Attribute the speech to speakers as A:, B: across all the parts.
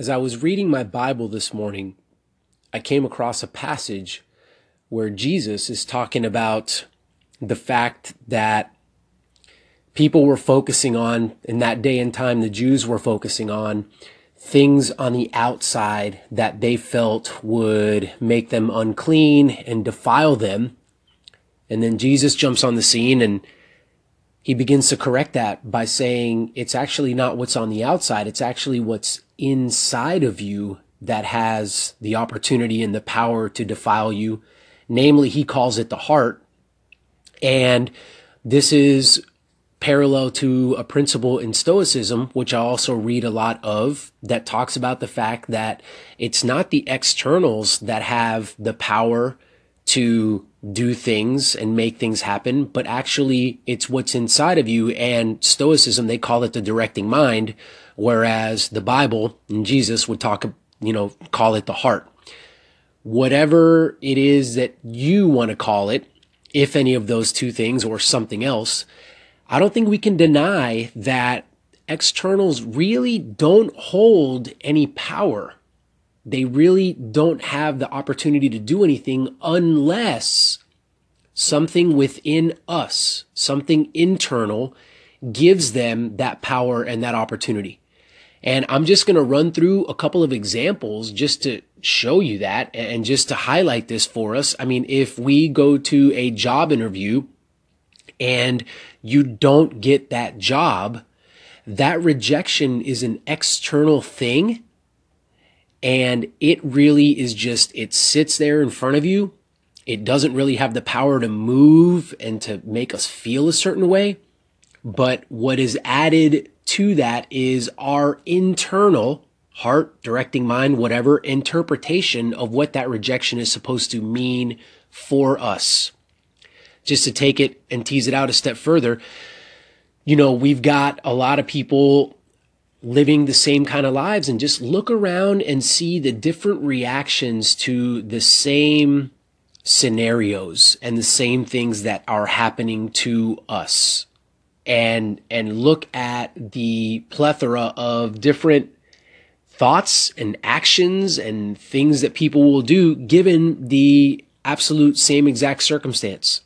A: As I was reading my Bible this morning, I came across a passage where Jesus is talking about the fact that people were focusing on, in that day and time, the Jews were focusing on things on the outside that they felt would make them unclean and defile them. And then Jesus jumps on the scene and he begins to correct that by saying it's actually not what's on the outside. It's actually what's inside of you that has the opportunity and the power to defile you. Namely, he calls it the heart. And this is parallel to a principle in Stoicism, which I also read a lot of, that talks about the fact that it's not the externals that have the power to do things and make things happen, but actually it's what's inside of you. And Stoicism, they call it the directing mind, whereas the Bible and Jesus would talk, you know, call it the heart. Whatever it is that you want to call it, if any of those two things or something else, I don't think we can deny that externals really don't hold any power. They really don't have the opportunity to do anything unless something within us, something internal, gives them that power and that opportunity. And I'm just going to run through a couple of examples just to show you that and just to highlight this for us. I mean, if we go to a job interview and you don't get that job, that rejection is an external thing. And it really is just, it sits there in front of you. It doesn't really have the power to move and to make us feel a certain way. But what is added to that is our internal heart, directing mind, whatever interpretation of what that rejection is supposed to mean for us. Just to take it and tease it out a step further, you know, we've got a lot of people living the same kind of lives and just look around and see the different reactions to the same scenarios and the same things that are happening to us and and look at the plethora of different thoughts and actions and things that people will do given the absolute same exact circumstance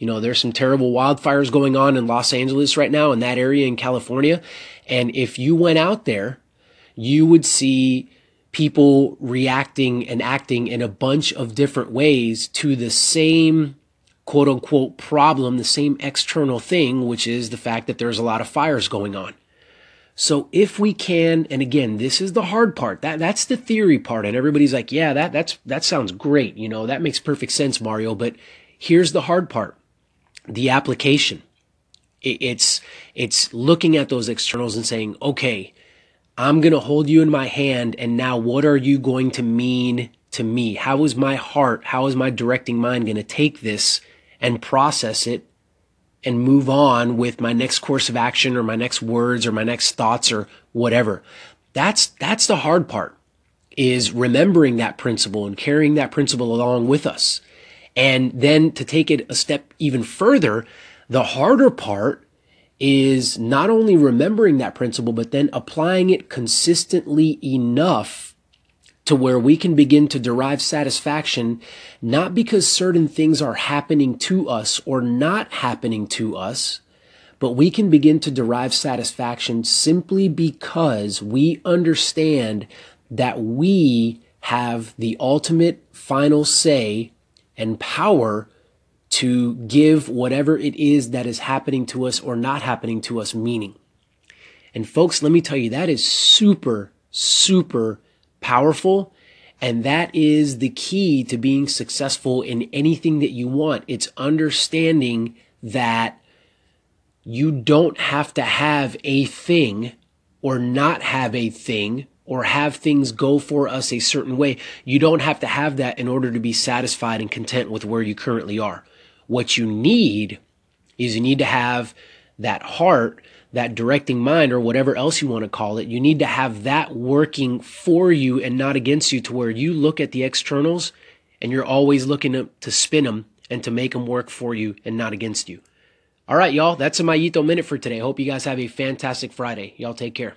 A: you know, there's some terrible wildfires going on in Los Angeles right now in that area in California. And if you went out there, you would see people reacting and acting in a bunch of different ways to the same quote unquote problem, the same external thing, which is the fact that there's a lot of fires going on. So if we can, and again, this is the hard part. That that's the theory part, and everybody's like, "Yeah, that that's that sounds great. You know, that makes perfect sense, Mario." But here's the hard part: the application. It's, it's looking at those externals and saying, okay, I'm going to hold you in my hand. And now what are you going to mean to me? How is my heart, how is my directing mind going to take this and process it and move on with my next course of action or my next words or my next thoughts or whatever? That's, that's the hard part is remembering that principle and carrying that principle along with us. And then to take it a step even further, the harder part is not only remembering that principle, but then applying it consistently enough to where we can begin to derive satisfaction, not because certain things are happening to us or not happening to us, but we can begin to derive satisfaction simply because we understand that we have the ultimate final say and power to give whatever it is that is happening to us or not happening to us meaning. And folks, let me tell you, that is super, super powerful. And that is the key to being successful in anything that you want. It's understanding that you don't have to have a thing or not have a thing or have things go for us a certain way. You don't have to have that in order to be satisfied and content with where you currently are. What you need is you need to have that heart, that directing mind, or whatever else you want to call it. You need to have that working for you and not against you to where you look at the externals and you're always looking to, spin them and to make them work for you and not against you. All right, y'all, that's a Mayito Minute for today. Hope you guys have a fantastic Friday. Y'all take care.